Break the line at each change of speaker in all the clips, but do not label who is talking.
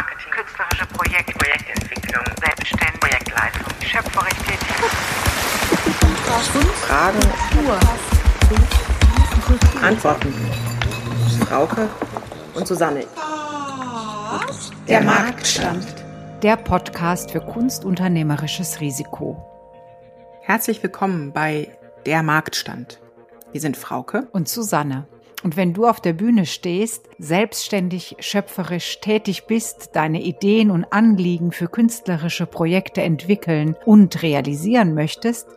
Kulturmarketing, künstlerische Projekte, Projektentwicklung, Selbstständigkeit, Projektleitung, schöpferisch tätig.
Fragen, Antworten. Frauke und Susanne.
Der Marktstand.
Der Podcast für kunstunternehmerisches Risiko.
Herzlich willkommen bei Der Marktstand. Wir sind Frauke
Und Susanne. Und wenn du auf der Bühne stehst, selbstständig, schöpferisch tätig bist, deine Ideen und Anliegen für künstlerische Projekte entwickeln und realisieren möchtest,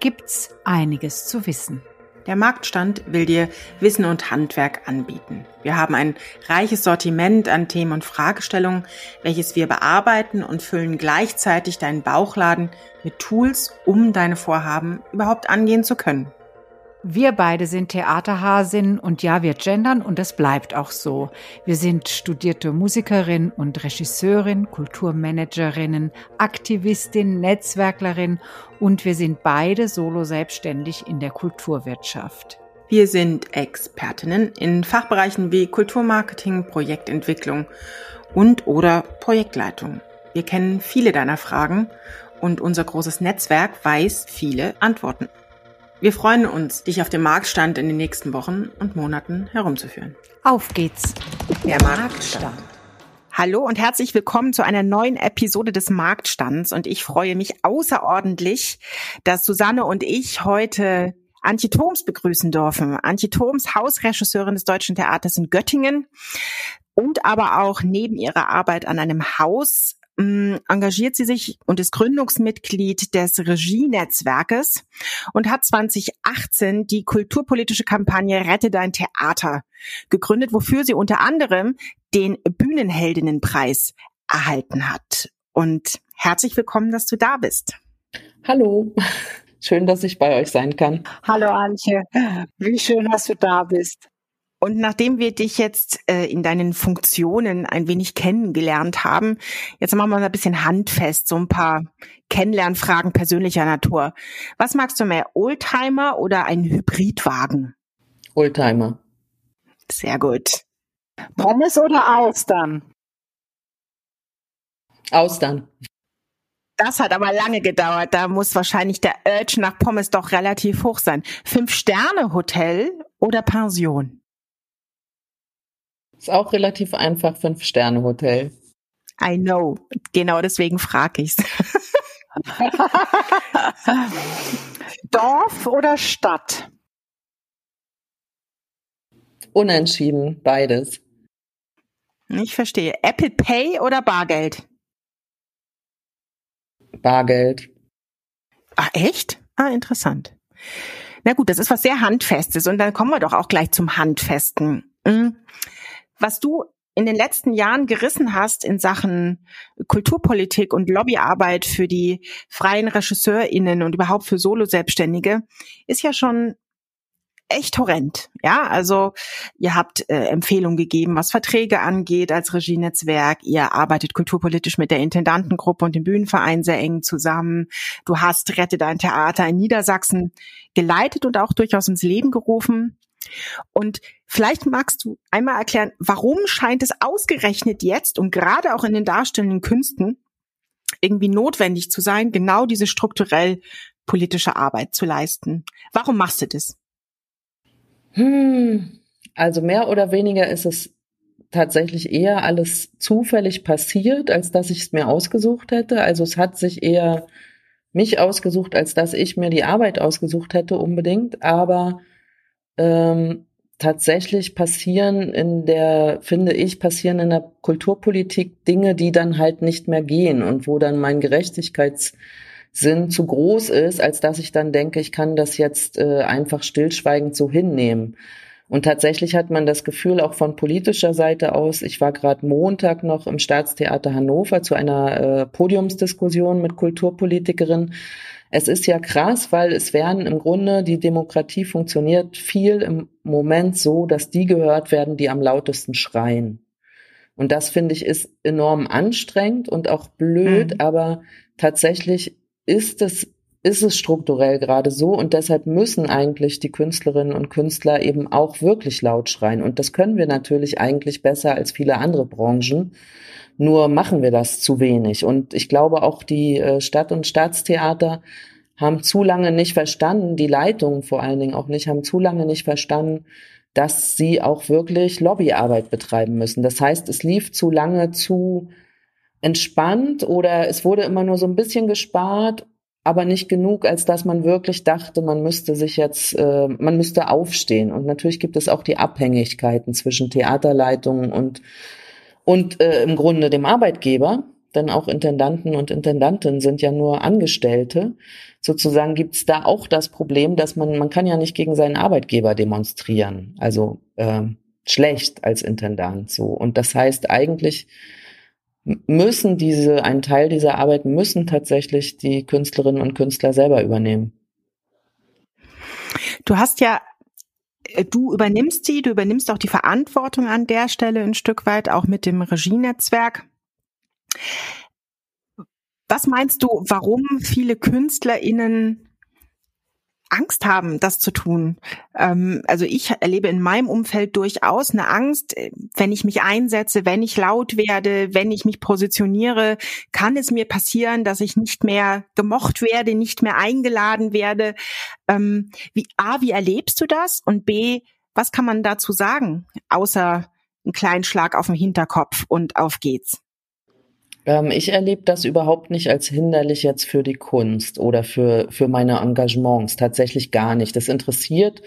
gibt's einiges zu wissen.
Der Marktstand will dir Wissen und Handwerk anbieten. Wir haben ein reiches Sortiment an Themen und Fragestellungen, welches wir bearbeiten und füllen gleichzeitig deinen Bauchladen mit Tools, um deine Vorhaben überhaupt angehen zu können.
Wir beide sind Theaterhasinnen und ja, wir gendern und das bleibt auch so. Wir sind studierte Musikerin und Regisseurin, Kulturmanagerinnen, Aktivistin, Netzwerklerin und wir sind beide solo selbstständig in der Kulturwirtschaft.
Wir sind Expertinnen in Fachbereichen wie Kulturmarketing, Projektentwicklung und oder Projektleitung. Wir kennen viele deiner Fragen und unser großes Netzwerk weiß viele Antworten. Wir freuen uns, dich auf dem Marktstand in den nächsten Wochen und Monaten herumzuführen.
Auf geht's.
Der Marktstand. Hallo und herzlich willkommen zu einer neuen Episode des Marktstands. Und ich freue mich außerordentlich, dass Susanne und ich heute Antje Thoms begrüßen dürfen. Antje Thoms, Hausregisseurin des Deutschen Theaters in Göttingen und aber auch neben ihrer Arbeit an einem Haus engagiert sie sich und ist Gründungsmitglied des Regienetzwerkes und hat 2018 die kulturpolitische Kampagne Rette dein Theater gegründet, wofür sie unter anderem den Bühnenheldinnenpreis erhalten hat. Und herzlich willkommen, dass du da bist.
Hallo. Schön, dass ich bei euch sein kann.
Hallo Antje, wie schön, dass du da bist.
Und nachdem wir dich jetzt äh, in deinen Funktionen ein wenig kennengelernt haben, jetzt machen wir mal ein bisschen handfest, so ein paar Kennenlernfragen persönlicher Natur. Was magst du mehr, Oldtimer oder ein Hybridwagen?
Oldtimer.
Sehr gut.
Pommes oder Austern?
Austern.
Das hat aber lange gedauert. Da muss wahrscheinlich der Urge nach Pommes doch relativ hoch sein. Fünf-Sterne-Hotel oder Pension?
Ist auch relativ einfach, Fünf-Sterne-Hotel.
I know. Genau deswegen frage ich's.
Dorf oder Stadt?
Unentschieden, beides.
Ich verstehe. Apple Pay oder Bargeld?
Bargeld.
Ah, echt? Ah, interessant. Na gut, das ist was sehr Handfestes und dann kommen wir doch auch gleich zum Handfesten. Hm. Was du in den letzten Jahren gerissen hast in Sachen Kulturpolitik und Lobbyarbeit für die freien RegisseurInnen und überhaupt für Solo-Selbstständige, ist ja schon echt horrend. Ja, also ihr habt äh, Empfehlungen gegeben, was Verträge angeht als Regienetzwerk. Ihr arbeitet kulturpolitisch mit der Intendantengruppe und dem Bühnenverein sehr eng zusammen. Du hast Rette dein Theater in Niedersachsen geleitet und auch durchaus ins Leben gerufen. Und vielleicht magst du einmal erklären, warum scheint es ausgerechnet jetzt und gerade auch in den darstellenden Künsten irgendwie notwendig zu sein, genau diese strukturell politische Arbeit zu leisten? Warum machst du das?
Hm. Also mehr oder weniger ist es tatsächlich eher alles zufällig passiert, als dass ich es mir ausgesucht hätte. Also es hat sich eher mich ausgesucht, als dass ich mir die Arbeit ausgesucht hätte unbedingt. Aber ähm, tatsächlich passieren in der, finde ich, passieren in der Kulturpolitik Dinge, die dann halt nicht mehr gehen und wo dann mein Gerechtigkeitssinn zu groß ist, als dass ich dann denke, ich kann das jetzt äh, einfach stillschweigend so hinnehmen. Und tatsächlich hat man das Gefühl auch von politischer Seite aus, ich war gerade Montag noch im Staatstheater Hannover zu einer äh, Podiumsdiskussion mit Kulturpolitikerinnen, es ist ja krass, weil es werden im Grunde, die Demokratie funktioniert viel im Moment so, dass die gehört werden, die am lautesten schreien. Und das finde ich ist enorm anstrengend und auch blöd, mhm. aber tatsächlich ist es ist es strukturell gerade so und deshalb müssen eigentlich die Künstlerinnen und Künstler eben auch wirklich laut schreien. Und das können wir natürlich eigentlich besser als viele andere Branchen. Nur machen wir das zu wenig. Und ich glaube auch die äh, Stadt- und Staatstheater haben zu lange nicht verstanden, die Leitungen vor allen Dingen auch nicht, haben zu lange nicht verstanden, dass sie auch wirklich Lobbyarbeit betreiben müssen. Das heißt, es lief zu lange zu entspannt oder es wurde immer nur so ein bisschen gespart, aber nicht genug, als dass man wirklich dachte, man müsste sich jetzt, äh, man müsste aufstehen. Und natürlich gibt es auch die Abhängigkeiten zwischen Theaterleitungen und und äh, im Grunde dem Arbeitgeber, denn auch Intendanten und Intendanten sind ja nur Angestellte. Sozusagen gibt es da auch das Problem, dass man, man kann ja nicht gegen seinen Arbeitgeber demonstrieren. Also äh, schlecht als Intendant so. Und das heißt eigentlich, müssen diese, ein Teil dieser Arbeit müssen tatsächlich die Künstlerinnen und Künstler selber übernehmen.
Du hast ja äh, du übernimmst sie, du übernimmst auch die Verantwortung an der Stelle ein Stück weit, auch mit dem Regienetzwerk. Was meinst du, warum viele KünstlerInnen Angst haben, das zu tun. Ähm, also ich erlebe in meinem Umfeld durchaus eine Angst, äh, wenn ich mich einsetze, wenn ich laut werde, wenn ich mich positioniere, kann es mir passieren, dass ich nicht mehr gemocht werde, nicht mehr eingeladen werde. Ähm, wie A, wie erlebst du das? Und B, was kann man dazu sagen, außer einen kleinen Schlag auf den Hinterkopf und auf geht's?
Ähm, ich erlebe das überhaupt nicht als hinderlich jetzt für die Kunst oder für, für meine Engagements. Tatsächlich gar nicht. Das interessiert,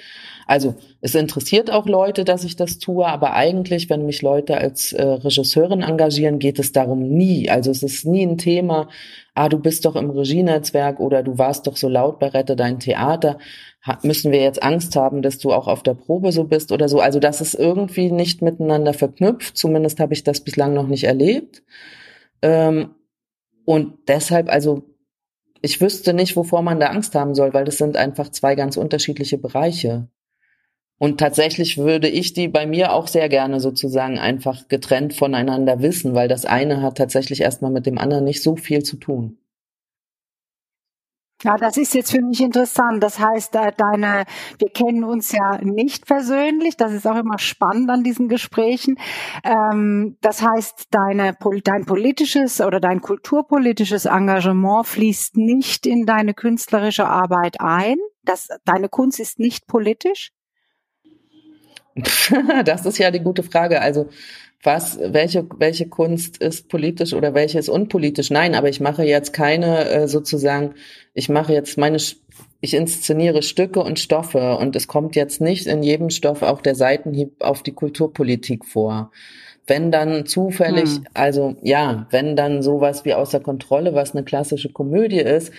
also es interessiert auch Leute, dass ich das tue, aber eigentlich, wenn mich Leute als äh, Regisseurin engagieren, geht es darum nie. Also es ist nie ein Thema, ah, du bist doch im Regienetzwerk oder du warst doch so laut bei Rette dein Theater. Müssen wir jetzt Angst haben, dass du auch auf der Probe so bist oder so? Also das ist irgendwie nicht miteinander verknüpft. Zumindest habe ich das bislang noch nicht erlebt. Ähm, und deshalb, also ich wüsste nicht, wovor man da Angst haben soll, weil das sind einfach zwei ganz unterschiedliche Bereiche. Und tatsächlich würde ich die bei mir auch sehr gerne sozusagen einfach getrennt voneinander wissen, weil das eine hat tatsächlich erstmal mit dem anderen nicht so viel zu tun.
Ja, das ist jetzt für mich interessant. Das heißt, deine, wir kennen uns ja nicht persönlich. Das ist auch immer spannend an diesen Gesprächen. Ähm, das heißt, deine, dein politisches oder dein kulturpolitisches Engagement fließt nicht in deine künstlerische Arbeit ein. Das, deine Kunst ist nicht politisch?
das ist ja die gute Frage. Also was, welche, welche Kunst ist politisch oder welche ist unpolitisch. Nein, aber ich mache jetzt keine äh, sozusagen, ich mache jetzt meine, ich inszeniere Stücke und Stoffe und es kommt jetzt nicht in jedem Stoff auch der Seitenhieb auf die Kulturpolitik vor. Wenn dann zufällig, hm. also ja, wenn dann sowas wie außer Kontrolle, was eine klassische Komödie ist,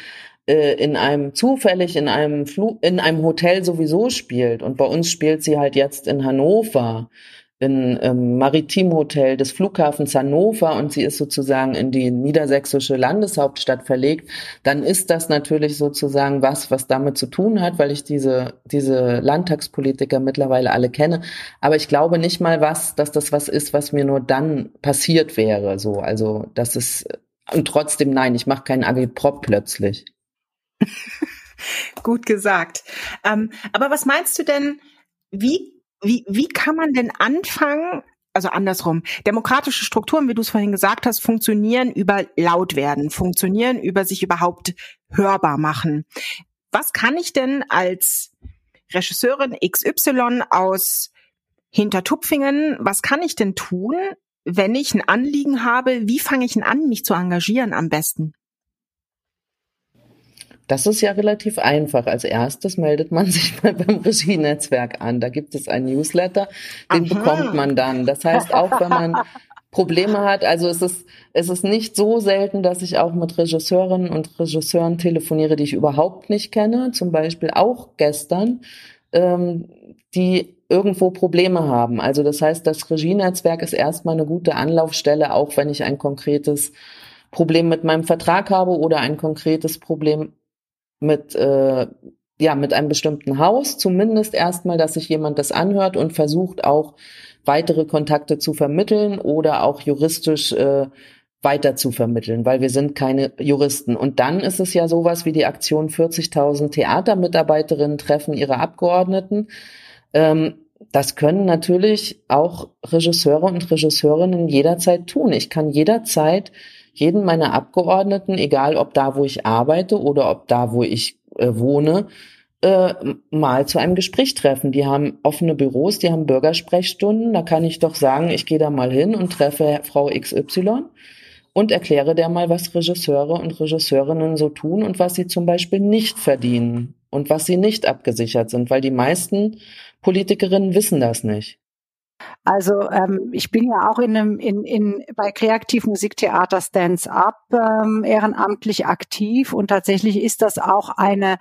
äh, in einem zufällig in einem Flu in einem Hotel sowieso spielt und bei uns spielt sie halt jetzt in Hannover in ähm, Maritimhotel des Flughafens Hannover und sie ist sozusagen in die niedersächsische Landeshauptstadt verlegt, dann ist das natürlich sozusagen was, was damit zu tun hat, weil ich diese, diese Landtagspolitiker mittlerweile alle kenne. Aber ich glaube nicht mal was, dass das was ist, was mir nur dann passiert wäre. So, also das ist und trotzdem nein, ich mache keinen Agitprop plötzlich.
Gut gesagt. Ähm, aber was meinst du denn, wie wie, wie kann man denn anfangen, also andersrum, demokratische Strukturen, wie du es vorhin gesagt hast, funktionieren über laut werden, funktionieren über sich überhaupt hörbar machen. Was kann ich denn als Regisseurin XY aus Hintertupfingen, was kann ich denn tun, wenn ich ein Anliegen habe? Wie fange ich denn an, mich zu engagieren am besten?
Das ist ja relativ einfach. Als erstes meldet man sich mal beim Regienetzwerk an. Da gibt es ein Newsletter, den Aha. bekommt man dann. Das heißt, auch wenn man Probleme hat, also es ist, es ist nicht so selten, dass ich auch mit Regisseurinnen und Regisseuren telefoniere, die ich überhaupt nicht kenne, zum Beispiel auch gestern, ähm, die irgendwo Probleme haben. Also das heißt, das Regienetzwerk ist erstmal eine gute Anlaufstelle, auch wenn ich ein konkretes Problem mit meinem Vertrag habe oder ein konkretes Problem mit, äh, ja, mit einem bestimmten Haus, zumindest erstmal, dass sich jemand das anhört und versucht auch weitere Kontakte zu vermitteln oder auch juristisch äh, weiter zu vermitteln, weil wir sind keine Juristen. Und dann ist es ja sowas wie die Aktion 40.000 Theatermitarbeiterinnen treffen ihre Abgeordneten. Ähm, das können natürlich auch Regisseure und Regisseurinnen jederzeit tun. Ich kann jederzeit jeden meiner Abgeordneten, egal ob da, wo ich arbeite oder ob da, wo ich äh, wohne, äh, mal zu einem Gespräch treffen. Die haben offene Büros, die haben Bürgersprechstunden. Da kann ich doch sagen, ich gehe da mal hin und treffe Frau XY und erkläre der mal, was Regisseure und Regisseurinnen so tun und was sie zum Beispiel nicht verdienen und was sie nicht abgesichert sind, weil die meisten Politikerinnen wissen das nicht.
Also ähm, ich bin ja auch in einem in, in bei Kreativmusiktheater Stands Up ähm, ehrenamtlich aktiv und tatsächlich ist das auch eine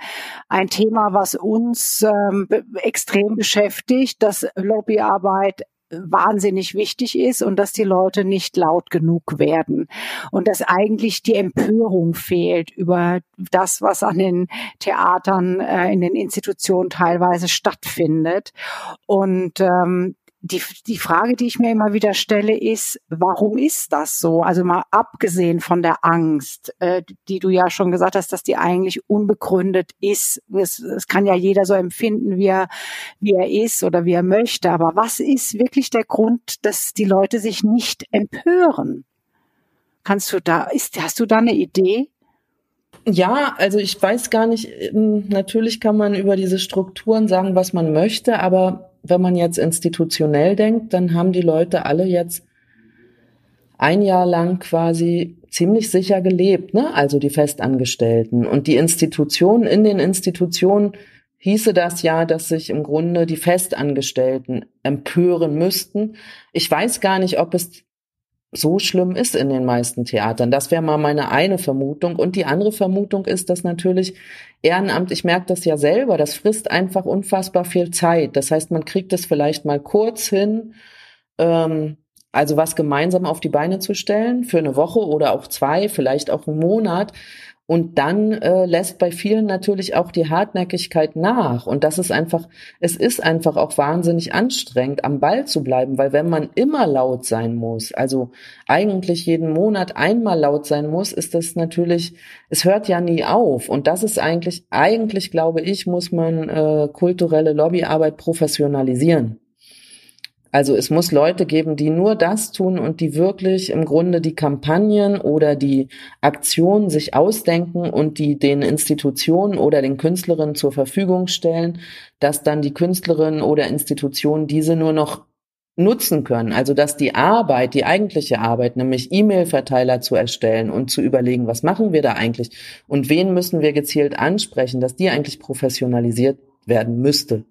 ein Thema, was uns ähm, extrem beschäftigt, dass Lobbyarbeit wahnsinnig wichtig ist und dass die Leute nicht laut genug werden und dass eigentlich die Empörung fehlt über das, was an den Theatern, äh, in den Institutionen teilweise stattfindet. Und ähm, die, die Frage, die ich mir immer wieder stelle, ist, warum ist das so? Also mal abgesehen von der Angst, äh, die du ja schon gesagt hast, dass die eigentlich unbegründet ist. Es, es kann ja jeder so empfinden, wie er, wie er ist oder wie er möchte. Aber was ist wirklich der Grund, dass die Leute sich nicht empören? Kannst du da, ist, hast du da eine Idee?
Ja, also ich weiß gar nicht, ähm, natürlich kann man über diese Strukturen sagen, was man möchte, aber wenn man jetzt institutionell denkt, dann haben die Leute alle jetzt ein Jahr lang quasi ziemlich sicher gelebt, ne? Also die Festangestellten und die Institutionen in den Institutionen hieße das ja, dass sich im Grunde die Festangestellten empören müssten. Ich weiß gar nicht, ob es so schlimm ist in den meisten Theatern. Das wäre mal meine eine Vermutung. Und die andere Vermutung ist, dass natürlich Ehrenamt, ich merke das ja selber, das frisst einfach unfassbar viel Zeit. Das heißt, man kriegt es vielleicht mal kurz hin, ähm, also was gemeinsam auf die Beine zu stellen für eine Woche oder auch zwei, vielleicht auch einen Monat. Und dann äh, lässt bei vielen natürlich auch die Hartnäckigkeit nach. Und das ist einfach, es ist einfach auch wahnsinnig anstrengend, am Ball zu bleiben, weil wenn man immer laut sein muss, also eigentlich jeden Monat einmal laut sein muss, ist das natürlich, es hört ja nie auf. Und das ist eigentlich, eigentlich glaube ich, muss man äh, kulturelle Lobbyarbeit professionalisieren. Also es muss Leute geben, die nur das tun und die wirklich im Grunde die Kampagnen oder die Aktionen sich ausdenken und die den Institutionen oder den Künstlerinnen zur Verfügung stellen, dass dann die Künstlerinnen oder Institutionen diese nur noch nutzen können. Also dass die Arbeit, die eigentliche Arbeit, nämlich E-Mail-Verteiler zu erstellen und zu überlegen, was machen wir da eigentlich und wen müssen wir gezielt ansprechen, dass die eigentlich professionalisiert werden müsste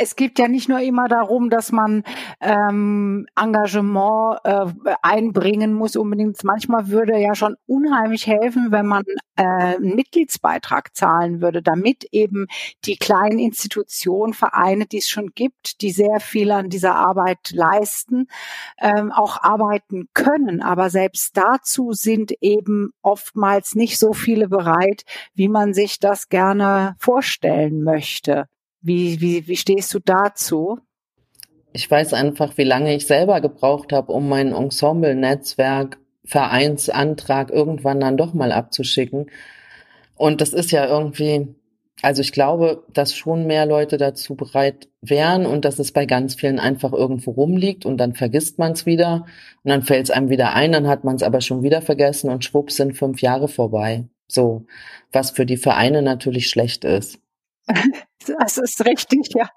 es geht ja nicht nur immer darum, dass man ähm, Engagement äh, einbringen muss unbedingt. Manchmal würde ja schon unheimlich helfen, wenn man äh, einen Mitgliedsbeitrag zahlen würde, damit eben die kleinen Institutionen, Vereine, die es schon gibt, die sehr viel an dieser Arbeit leisten, ähm, auch arbeiten können. Aber selbst dazu sind eben oftmals nicht so viele bereit, wie man sich das gerne vorstellen möchte. Wie, wie, wie stehst du dazu?
Ich weiß einfach, wie lange ich selber gebraucht habe, um mein Ensemble-Netzwerk, Vereinsantrag irgendwann dann doch mal abzuschicken. Und das ist ja irgendwie, also ich glaube, dass schon mehr Leute dazu bereit wären und dass es bei ganz vielen einfach irgendwo rumliegt und dann vergisst man es wieder und dann fällt es einem wieder ein, dann hat man es aber schon wieder vergessen und schwupps sind fünf Jahre vorbei. So, was für die Vereine natürlich schlecht ist.
Das ist richtig, ja.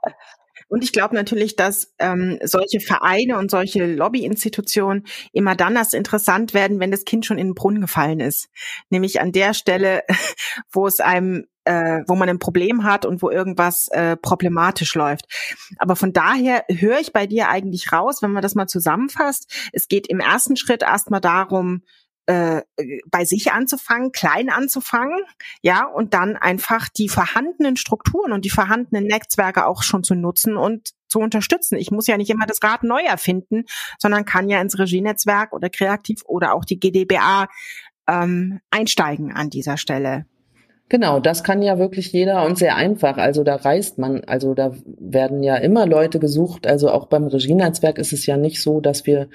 Und ich glaube natürlich, dass ähm, solche Vereine und solche Lobbyinstitutionen immer dann erst interessant werden, wenn das Kind schon in den Brunnen gefallen ist. Nämlich an der Stelle, wo es einem äh, wo man ein Problem hat und wo irgendwas äh, problematisch läuft. Aber von daher höre ich bei dir eigentlich raus, wenn man das mal zusammenfasst. Es geht im ersten Schritt erstmal darum, äh, bei sich anzufangen, klein anzufangen, ja, und dann einfach die vorhandenen Strukturen und die vorhandenen Netzwerke auch schon zu nutzen und zu unterstützen. Ich muss ja nicht immer das Rad neu erfinden, sondern kann ja ins Regienetzwerk oder Kreativ oder auch die GDBA ähm, einsteigen an dieser Stelle.
Genau, das kann ja wirklich jeder und sehr einfach. Also da reist man, also da werden ja immer Leute gesucht. Also auch beim Regienetzwerk ist es ja nicht so, dass wir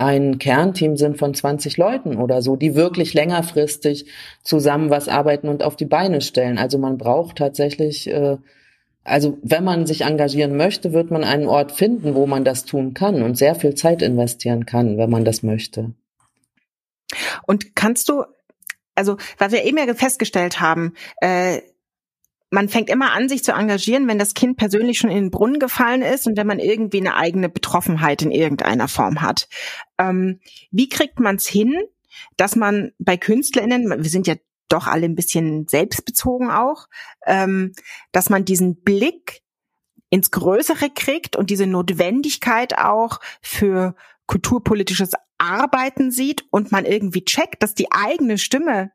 ein Kernteam sind von 20 Leuten oder so, die wirklich längerfristig zusammen was arbeiten und auf die Beine stellen. Also man braucht tatsächlich, äh, also wenn man sich engagieren möchte, wird man einen Ort finden, wo man das tun kann und sehr viel Zeit investieren kann, wenn man das möchte.
Und kannst du, also was wir eben ja festgestellt haben, äh, man fängt immer an, sich zu engagieren, wenn das Kind persönlich schon in den Brunnen gefallen ist und wenn man irgendwie eine eigene Betroffenheit in irgendeiner Form hat. Ähm, wie kriegt man es hin, dass man bei KünstlerInnen, wir sind ja doch alle ein bisschen selbstbezogen auch, ähm, dass man diesen Blick ins Größere kriegt und diese Notwendigkeit auch für kulturpolitisches Arbeiten sieht und man irgendwie checkt, dass die eigene Stimme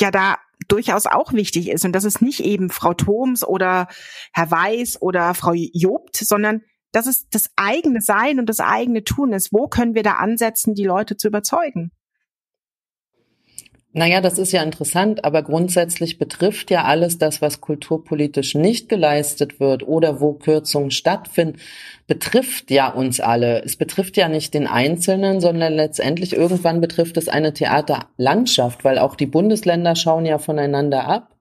ja da durchaus auch wichtig ist und dass es nicht eben Frau Thoms oder Herr Weiß oder Frau Jobt, sondern dass es das eigene Sein und das eigene Tun ist. Wo können wir da ansetzen, die Leute zu überzeugen?
Naja, das ist ja interessant, aber grundsätzlich betrifft ja alles das, was kulturpolitisch nicht geleistet wird oder wo Kürzungen stattfinden, betrifft ja uns alle. Es betrifft ja nicht den Einzelnen, sondern letztendlich irgendwann betrifft es eine Theaterlandschaft, weil auch die Bundesländer schauen ja voneinander ab.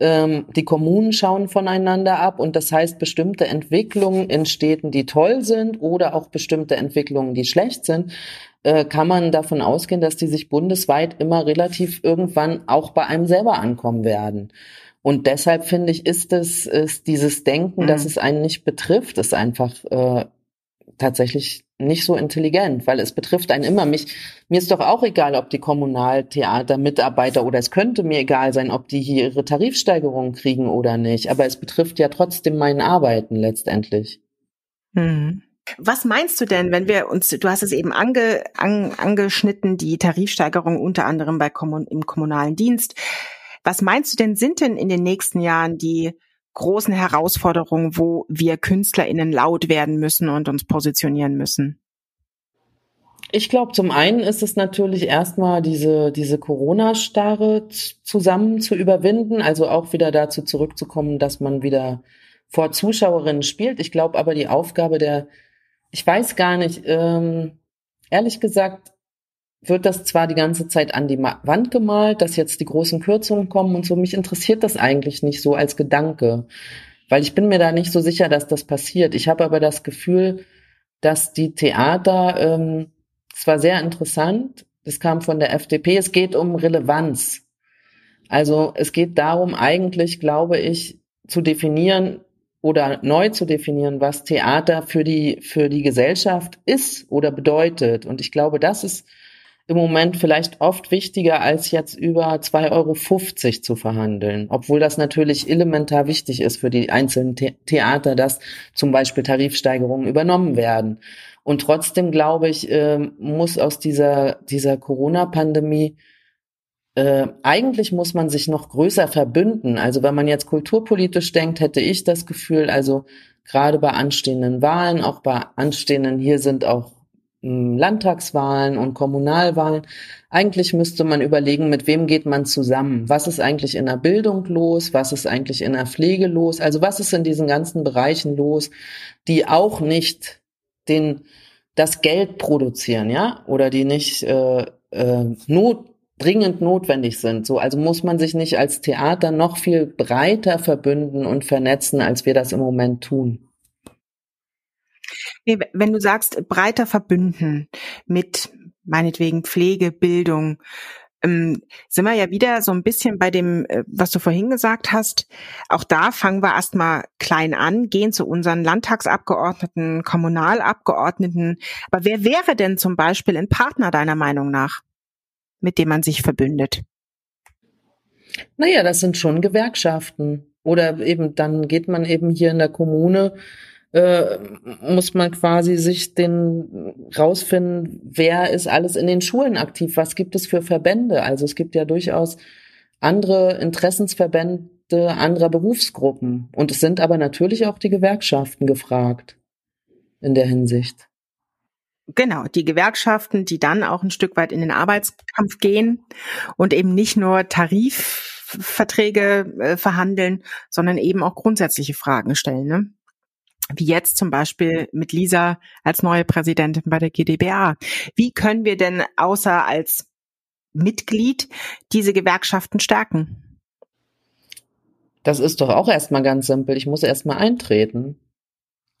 Ähm, die Kommunen schauen voneinander ab und das heißt, bestimmte Entwicklungen in Städten, die toll sind oder auch bestimmte Entwicklungen, die schlecht sind, äh, kann man davon ausgehen, dass die sich bundesweit immer relativ irgendwann auch bei einem selber ankommen werden. Und deshalb finde ich, ist es ist dieses Denken, mhm. dass es einen nicht betrifft, ist einfach äh, tatsächlich nicht so intelligent, weil es betrifft einen immer. Mich, mir ist doch auch egal, ob die Kommunaltheater-Mitarbeiter oder es könnte mir egal sein, ob die hier ihre Tarifsteigerung kriegen oder nicht. Aber es betrifft ja trotzdem mein Arbeiten letztendlich.
Mhm. Was meinst du denn, wenn wir uns, du hast es eben ange, an, angeschnitten, die Tarifsteigerung unter anderem bei Kommun, im kommunalen Dienst. Was meinst du denn, sind denn in den nächsten Jahren die großen Herausforderungen, wo wir KünstlerInnen laut werden müssen und uns positionieren müssen?
Ich glaube, zum einen ist es natürlich erstmal diese, diese Corona-Starre zusammen zu überwinden, also auch wieder dazu zurückzukommen, dass man wieder vor Zuschauerinnen spielt. Ich glaube aber, die Aufgabe der ich weiß gar nicht, ähm, ehrlich gesagt, wird das zwar die ganze Zeit an die Wand gemalt, dass jetzt die großen Kürzungen kommen und so. Mich interessiert das eigentlich nicht so als Gedanke, weil ich bin mir da nicht so sicher, dass das passiert. Ich habe aber das Gefühl, dass die Theater, ähm, es war sehr interessant, das kam von der FDP, es geht um Relevanz. Also es geht darum, eigentlich, glaube ich, zu definieren, oder neu zu definieren, was Theater für die, für die Gesellschaft ist oder bedeutet. Und ich glaube, das ist im Moment vielleicht oft wichtiger, als jetzt über 2,50 Euro zu verhandeln. Obwohl das natürlich elementar wichtig ist für die einzelnen The Theater, dass zum Beispiel Tarifsteigerungen übernommen werden. Und trotzdem, glaube ich, äh, muss aus dieser, dieser Corona-Pandemie äh, eigentlich muss man sich noch größer verbünden. Also wenn man jetzt kulturpolitisch denkt, hätte ich das Gefühl, also gerade bei anstehenden Wahlen, auch bei anstehenden, hier sind auch hm, Landtagswahlen und Kommunalwahlen, eigentlich müsste man überlegen, mit wem geht man zusammen? Was ist eigentlich in der Bildung los? Was ist eigentlich in der Pflege los? Also was ist in diesen ganzen Bereichen los, die auch nicht den das Geld produzieren, ja, oder die nicht äh, äh, not dringend notwendig sind. So, also muss man sich nicht als Theater noch viel breiter verbünden und vernetzen, als wir das im Moment tun.
Nee, wenn du sagst, breiter verbünden mit meinetwegen Pflege, Bildung, ähm, sind wir ja wieder so ein bisschen bei dem, äh, was du vorhin gesagt hast. Auch da fangen wir erstmal klein an, gehen zu unseren Landtagsabgeordneten, Kommunalabgeordneten. Aber wer wäre denn zum Beispiel ein Partner deiner Meinung nach? Mit dem man sich verbündet?
Naja, das sind schon Gewerkschaften. Oder eben, dann geht man eben hier in der Kommune, äh, muss man quasi sich den rausfinden, wer ist alles in den Schulen aktiv, was gibt es für Verbände. Also es gibt ja durchaus andere Interessensverbände anderer Berufsgruppen. Und es sind aber natürlich auch die Gewerkschaften gefragt in der Hinsicht.
Genau, die Gewerkschaften, die dann auch ein Stück weit in den Arbeitskampf gehen und eben nicht nur Tarifverträge äh, verhandeln, sondern eben auch grundsätzliche Fragen stellen. Ne? wie jetzt zum Beispiel mit Lisa als neue Präsidentin bei der GdBA. Wie können wir denn außer als Mitglied diese Gewerkschaften stärken?
Das ist doch auch erstmal ganz simpel. Ich muss erstmal eintreten.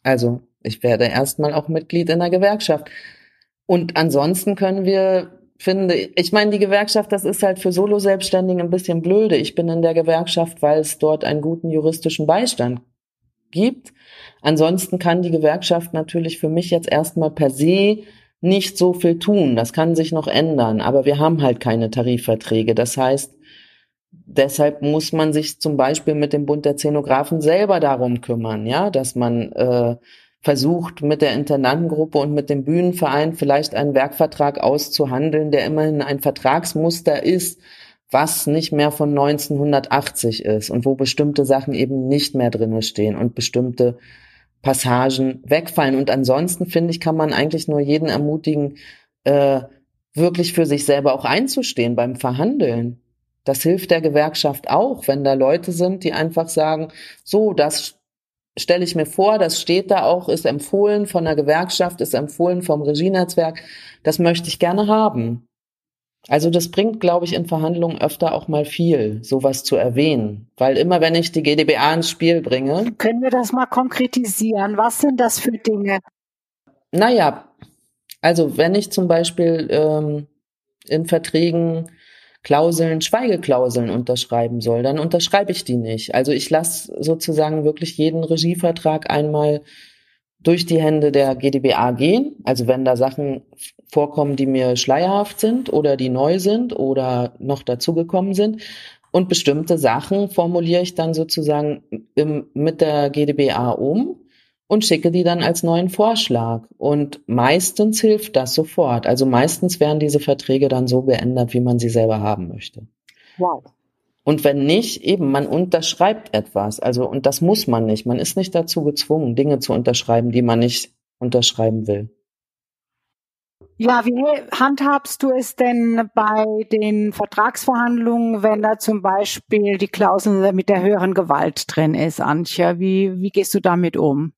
Also, ich werde erstmal auch Mitglied in der Gewerkschaft. Und ansonsten können wir, finde ich meine, die Gewerkschaft, das ist halt für Solo-Selbstständige ein bisschen blöde. Ich bin in der Gewerkschaft, weil es dort einen guten juristischen Beistand gibt. Ansonsten kann die Gewerkschaft natürlich für mich jetzt erstmal per se nicht so viel tun. Das kann sich noch ändern, aber wir haben halt keine Tarifverträge. Das heißt, deshalb muss man sich zum Beispiel mit dem Bund der Szenografen selber darum kümmern, ja, dass man äh, versucht, mit der Intendantengruppe und mit dem Bühnenverein vielleicht einen Werkvertrag auszuhandeln, der immerhin ein Vertragsmuster ist, was nicht mehr von 1980 ist und wo bestimmte Sachen eben nicht mehr drinne stehen und bestimmte Passagen wegfallen. Und ansonsten finde ich, kann man eigentlich nur jeden ermutigen, äh, wirklich für sich selber auch einzustehen beim Verhandeln. Das hilft der Gewerkschaft auch, wenn da Leute sind, die einfach sagen, so, das stelle ich mir vor, das steht da auch, ist empfohlen von der Gewerkschaft, ist empfohlen vom Regienetzwerk, das möchte ich gerne haben. Also das bringt, glaube ich, in Verhandlungen öfter auch mal viel, sowas zu erwähnen. Weil immer, wenn ich die GdBA ins Spiel bringe.
Können wir das mal konkretisieren? Was sind das für Dinge?
Naja, also wenn ich zum Beispiel ähm, in Verträgen Klauseln, Schweigeklauseln unterschreiben soll, dann unterschreibe ich die nicht. Also ich lasse sozusagen wirklich jeden Regievertrag einmal durch die Hände der GdBA gehen. Also wenn da Sachen vorkommen, die mir schleierhaft sind oder die neu sind oder noch dazugekommen sind. Und bestimmte Sachen formuliere ich dann sozusagen im, mit der GdBA um und schicke die dann als neuen Vorschlag. Und meistens hilft das sofort. Also meistens werden diese Verträge dann so geändert, wie man sie selber haben möchte.
Wow.
Und wenn nicht, eben, man unterschreibt etwas. Also, und das muss man nicht. Man ist nicht dazu gezwungen, Dinge zu unterschreiben, die man nicht unterschreiben will.
Ja, wie handhabst du es denn bei den Vertragsverhandlungen, wenn da zum Beispiel die Klausel mit der höheren Gewalt drin ist, Antje? Wie, wie gehst du damit um?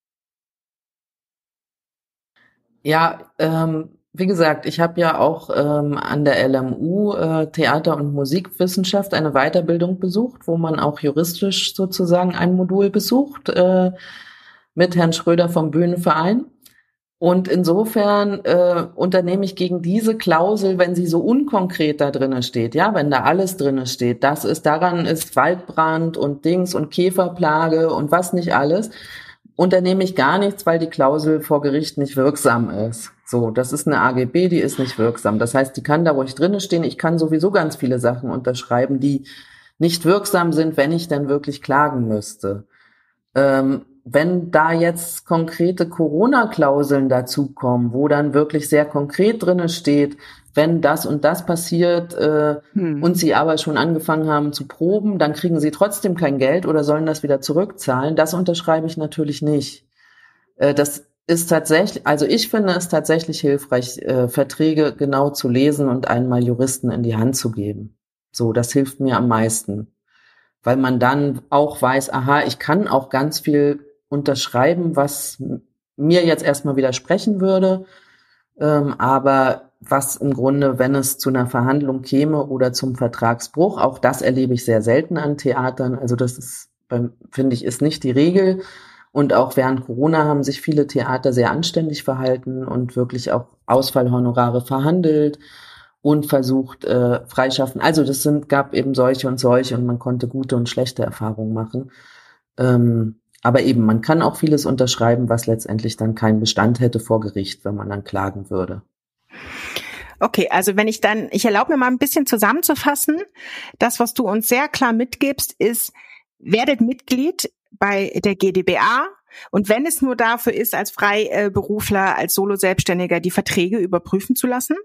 Ja, ähm, wie gesagt, ich habe ja auch ähm, an der LMU äh, Theater- und Musikwissenschaft eine Weiterbildung besucht, wo man auch juristisch sozusagen ein Modul besucht äh, mit Herrn Schröder vom Bühnenverein. Und insofern äh, unternehme ich gegen diese Klausel, wenn sie so unkonkret da drinnen steht, ja, wenn da alles drinnen steht, das ist, daran ist Waldbrand und Dings und Käferplage und was nicht alles, unternehme ich gar nichts, weil die Klausel vor Gericht nicht wirksam ist. So, das ist eine AGB, die ist nicht wirksam. Das heißt, die kann da ruhig drinnen stehen. Ich kann sowieso ganz viele Sachen unterschreiben, die nicht wirksam sind, wenn ich dann wirklich klagen müsste. Ähm, wenn da jetzt konkrete Corona-Klauseln dazukommen, wo dann wirklich sehr konkret drinne steht, wenn das und das passiert äh, hm. und sie aber schon angefangen haben zu proben, dann kriegen sie trotzdem kein Geld oder sollen das wieder zurückzahlen. Das unterschreibe ich natürlich nicht. Äh, das ist tatsächlich, also ich finde es tatsächlich hilfreich, äh, Verträge genau zu lesen und einmal Juristen in die Hand zu geben. So, das hilft mir am meisten, weil man dann auch weiß, aha, ich kann auch ganz viel unterschreiben, was mir jetzt erstmal widersprechen würde, ähm, aber was im Grunde, wenn es zu einer Verhandlung käme oder zum Vertragsbruch, auch das erlebe ich sehr selten an Theatern. Also das ist, finde ich, ist nicht die Regel. Und auch während Corona haben sich viele Theater sehr anständig verhalten und wirklich auch Ausfallhonorare verhandelt und versucht äh, freischaffen. Also das sind, gab eben solche und solche und man konnte gute und schlechte Erfahrungen machen. Ähm, aber eben, man kann auch vieles unterschreiben, was letztendlich dann keinen Bestand hätte vor Gericht, wenn man dann klagen würde.
Okay, also wenn ich dann, ich erlaube mir mal ein bisschen zusammenzufassen. Das, was du uns sehr klar mitgibst, ist, werdet Mitglied bei der GdBA. Und wenn es nur dafür ist, als Freiberufler, als Solo-Selbstständiger die Verträge überprüfen zu lassen,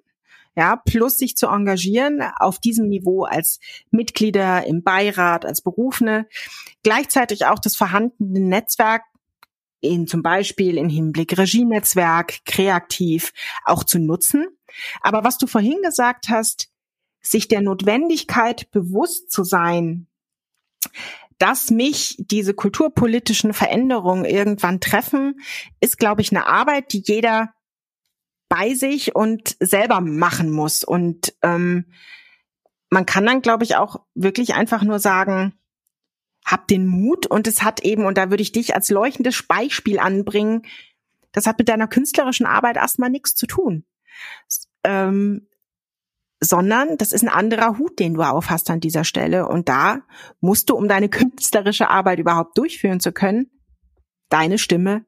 ja, plus sich zu engagieren auf diesem Niveau als Mitglieder im Beirat, als Berufene, gleichzeitig auch das vorhandene Netzwerk in zum Beispiel im Hinblick Regienetzwerk, kreativ auch zu nutzen. Aber was du vorhin gesagt hast, sich der Notwendigkeit bewusst zu sein, dass mich diese kulturpolitischen Veränderungen irgendwann treffen, ist, glaube ich, eine Arbeit, die jeder bei sich und selber machen muss. Und ähm, man kann dann, glaube ich, auch wirklich einfach nur sagen, hab den Mut und es hat eben, und da würde ich dich als leuchtendes Beispiel anbringen, das hat mit deiner künstlerischen Arbeit erstmal nichts zu tun. Ähm, sondern das ist ein anderer Hut, den du aufhast an dieser Stelle. Und da musst du, um deine künstlerische Arbeit überhaupt durchführen zu können, deine Stimme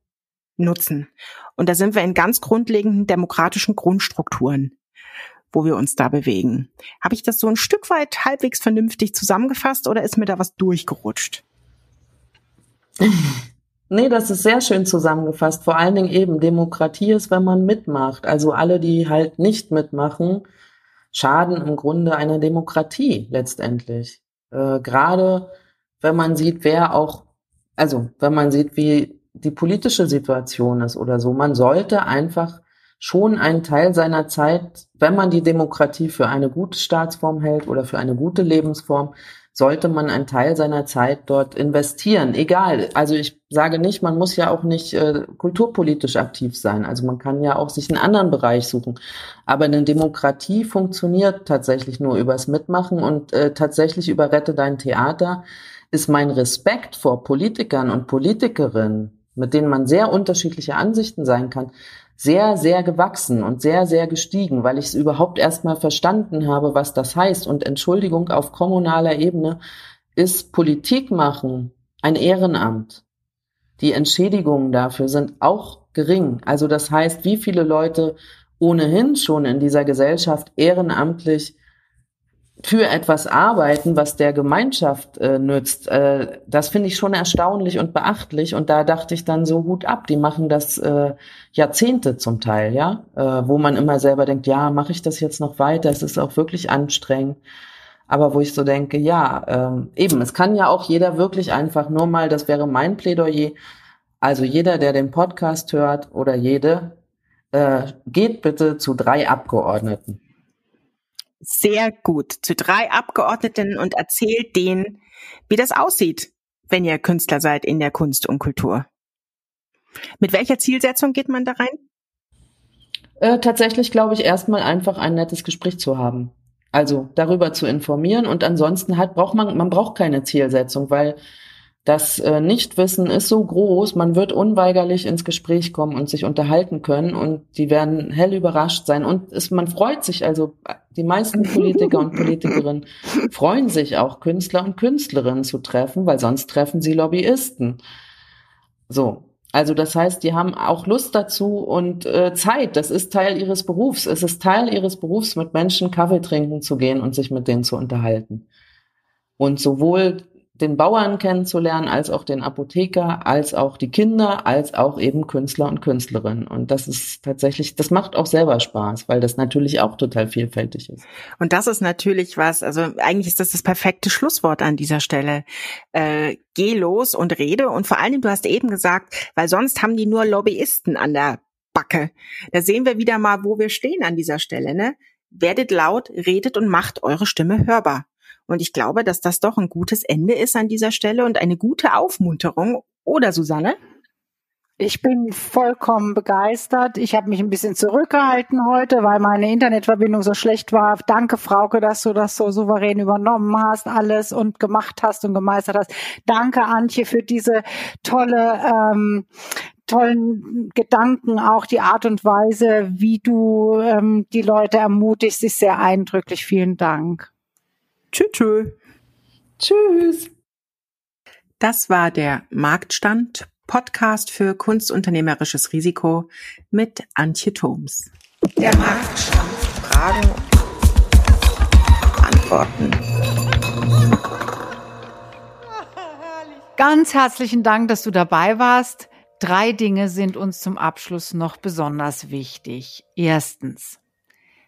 nutzen. Und da sind wir in ganz grundlegenden demokratischen Grundstrukturen, wo wir uns da bewegen. Habe ich das so ein Stück weit halbwegs vernünftig zusammengefasst oder ist mir da was durchgerutscht?
Nee, das ist sehr schön zusammengefasst. Vor allen Dingen eben, Demokratie ist, wenn man mitmacht. Also alle, die halt nicht mitmachen, schaden im Grunde einer Demokratie letztendlich. Äh, Gerade wenn man sieht, wer auch, also wenn man sieht, wie die politische Situation ist oder so. Man sollte einfach schon einen Teil seiner Zeit, wenn man die Demokratie für eine gute Staatsform hält oder für eine gute Lebensform, sollte man einen Teil seiner Zeit dort investieren. Egal. Also ich sage nicht, man muss ja auch nicht äh, kulturpolitisch aktiv sein. Also man kann ja auch sich einen anderen Bereich suchen. Aber eine Demokratie funktioniert tatsächlich nur übers Mitmachen und äh, tatsächlich über Rette dein Theater ist mein Respekt vor Politikern und Politikerinnen, mit denen man sehr unterschiedliche Ansichten sein kann, sehr, sehr gewachsen und sehr, sehr gestiegen, weil ich es überhaupt erstmal verstanden habe, was das heißt. Und Entschuldigung, auf kommunaler Ebene ist Politik machen ein Ehrenamt. Die Entschädigungen dafür sind auch gering. Also das heißt, wie viele Leute ohnehin schon in dieser Gesellschaft ehrenamtlich für etwas arbeiten, was der Gemeinschaft äh, nützt, äh, das finde ich schon erstaunlich und beachtlich. Und da dachte ich dann so Hut ab, die machen das äh, Jahrzehnte zum Teil, ja, äh, wo man immer selber denkt, ja, mache ich das jetzt noch weiter? Es ist auch wirklich anstrengend. Aber wo ich so denke, ja, ähm, eben, es kann ja auch jeder wirklich einfach nur mal, das wäre mein Plädoyer, also jeder, der den Podcast hört oder jede, äh, geht bitte zu drei Abgeordneten
sehr gut zu drei Abgeordneten und erzählt denen, wie das aussieht, wenn ihr Künstler seid in der Kunst und Kultur. Mit welcher Zielsetzung geht man da rein?
Äh, tatsächlich glaube ich erstmal einfach ein nettes Gespräch zu haben. Also darüber zu informieren und ansonsten halt braucht man, man braucht keine Zielsetzung, weil das äh, Nichtwissen ist so groß, man wird unweigerlich ins Gespräch kommen und sich unterhalten können und die werden hell überrascht sein. Und es, man freut sich, also die meisten Politiker und Politikerinnen freuen sich auch, Künstler und Künstlerinnen zu treffen, weil sonst treffen sie Lobbyisten. So. Also das heißt, die haben auch Lust dazu und äh, Zeit. Das ist Teil ihres Berufs. Es ist Teil ihres Berufs, mit Menschen Kaffee trinken zu gehen und sich mit denen zu unterhalten. Und sowohl den Bauern kennenzulernen, als auch den Apotheker, als auch die Kinder, als auch eben Künstler und Künstlerinnen. Und das ist tatsächlich, das macht auch selber Spaß, weil das natürlich auch total vielfältig ist.
Und das ist natürlich was, also eigentlich ist das das perfekte Schlusswort an dieser Stelle. Äh, geh los und rede und vor allem, du hast eben gesagt, weil sonst haben die nur Lobbyisten an der Backe. Da sehen wir wieder mal, wo wir stehen an dieser Stelle, ne? Werdet laut, redet und macht eure Stimme hörbar. Und ich glaube, dass das doch ein gutes Ende ist an dieser Stelle und eine gute Aufmunterung. Oder Susanne?
Ich bin vollkommen begeistert. Ich habe mich ein bisschen zurückgehalten heute, weil meine Internetverbindung so schlecht war. Danke, Frauke, dass du das so souverän übernommen hast, alles und gemacht hast und gemeistert hast. Danke, Antje, für diese tolle, ähm, tollen Gedanken, auch die Art und Weise, wie du ähm, die Leute ermutigst, ist sehr eindrücklich. Vielen Dank.
Tschüss. Tschüss. Tschüss. Das war der Marktstand Podcast für kunstunternehmerisches Risiko mit Antje Thoms. Der Marktstand. Fragen, Antworten.
Ganz herzlichen Dank, dass du dabei warst. Drei Dinge sind uns zum Abschluss noch besonders wichtig. Erstens,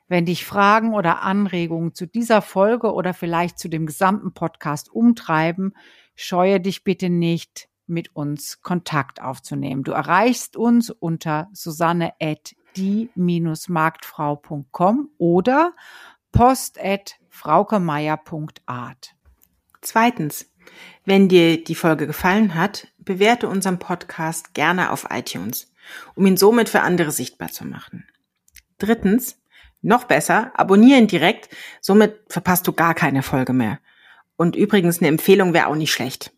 wenn dich Fragen oder Anregungen zu dieser Folge oder vielleicht zu dem gesamten Podcast umtreiben, scheue dich bitte nicht, mit uns Kontakt aufzunehmen. Du erreichst uns unter susanne at die-marktfrau.com oder post at fraukemeier.art.
Zweitens. Wenn dir die Folge gefallen hat, bewerte unseren Podcast gerne auf iTunes, um ihn somit für andere sichtbar zu machen. Drittens, noch besser, abonnieren direkt, somit verpasst du gar keine Folge mehr. Und übrigens, eine Empfehlung wäre auch nicht schlecht.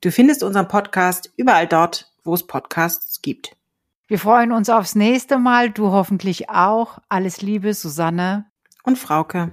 Du findest unseren Podcast überall dort, wo es Podcasts gibt.
Wir freuen uns aufs nächste Mal, du hoffentlich auch. Alles Liebe, Susanne
und Frauke.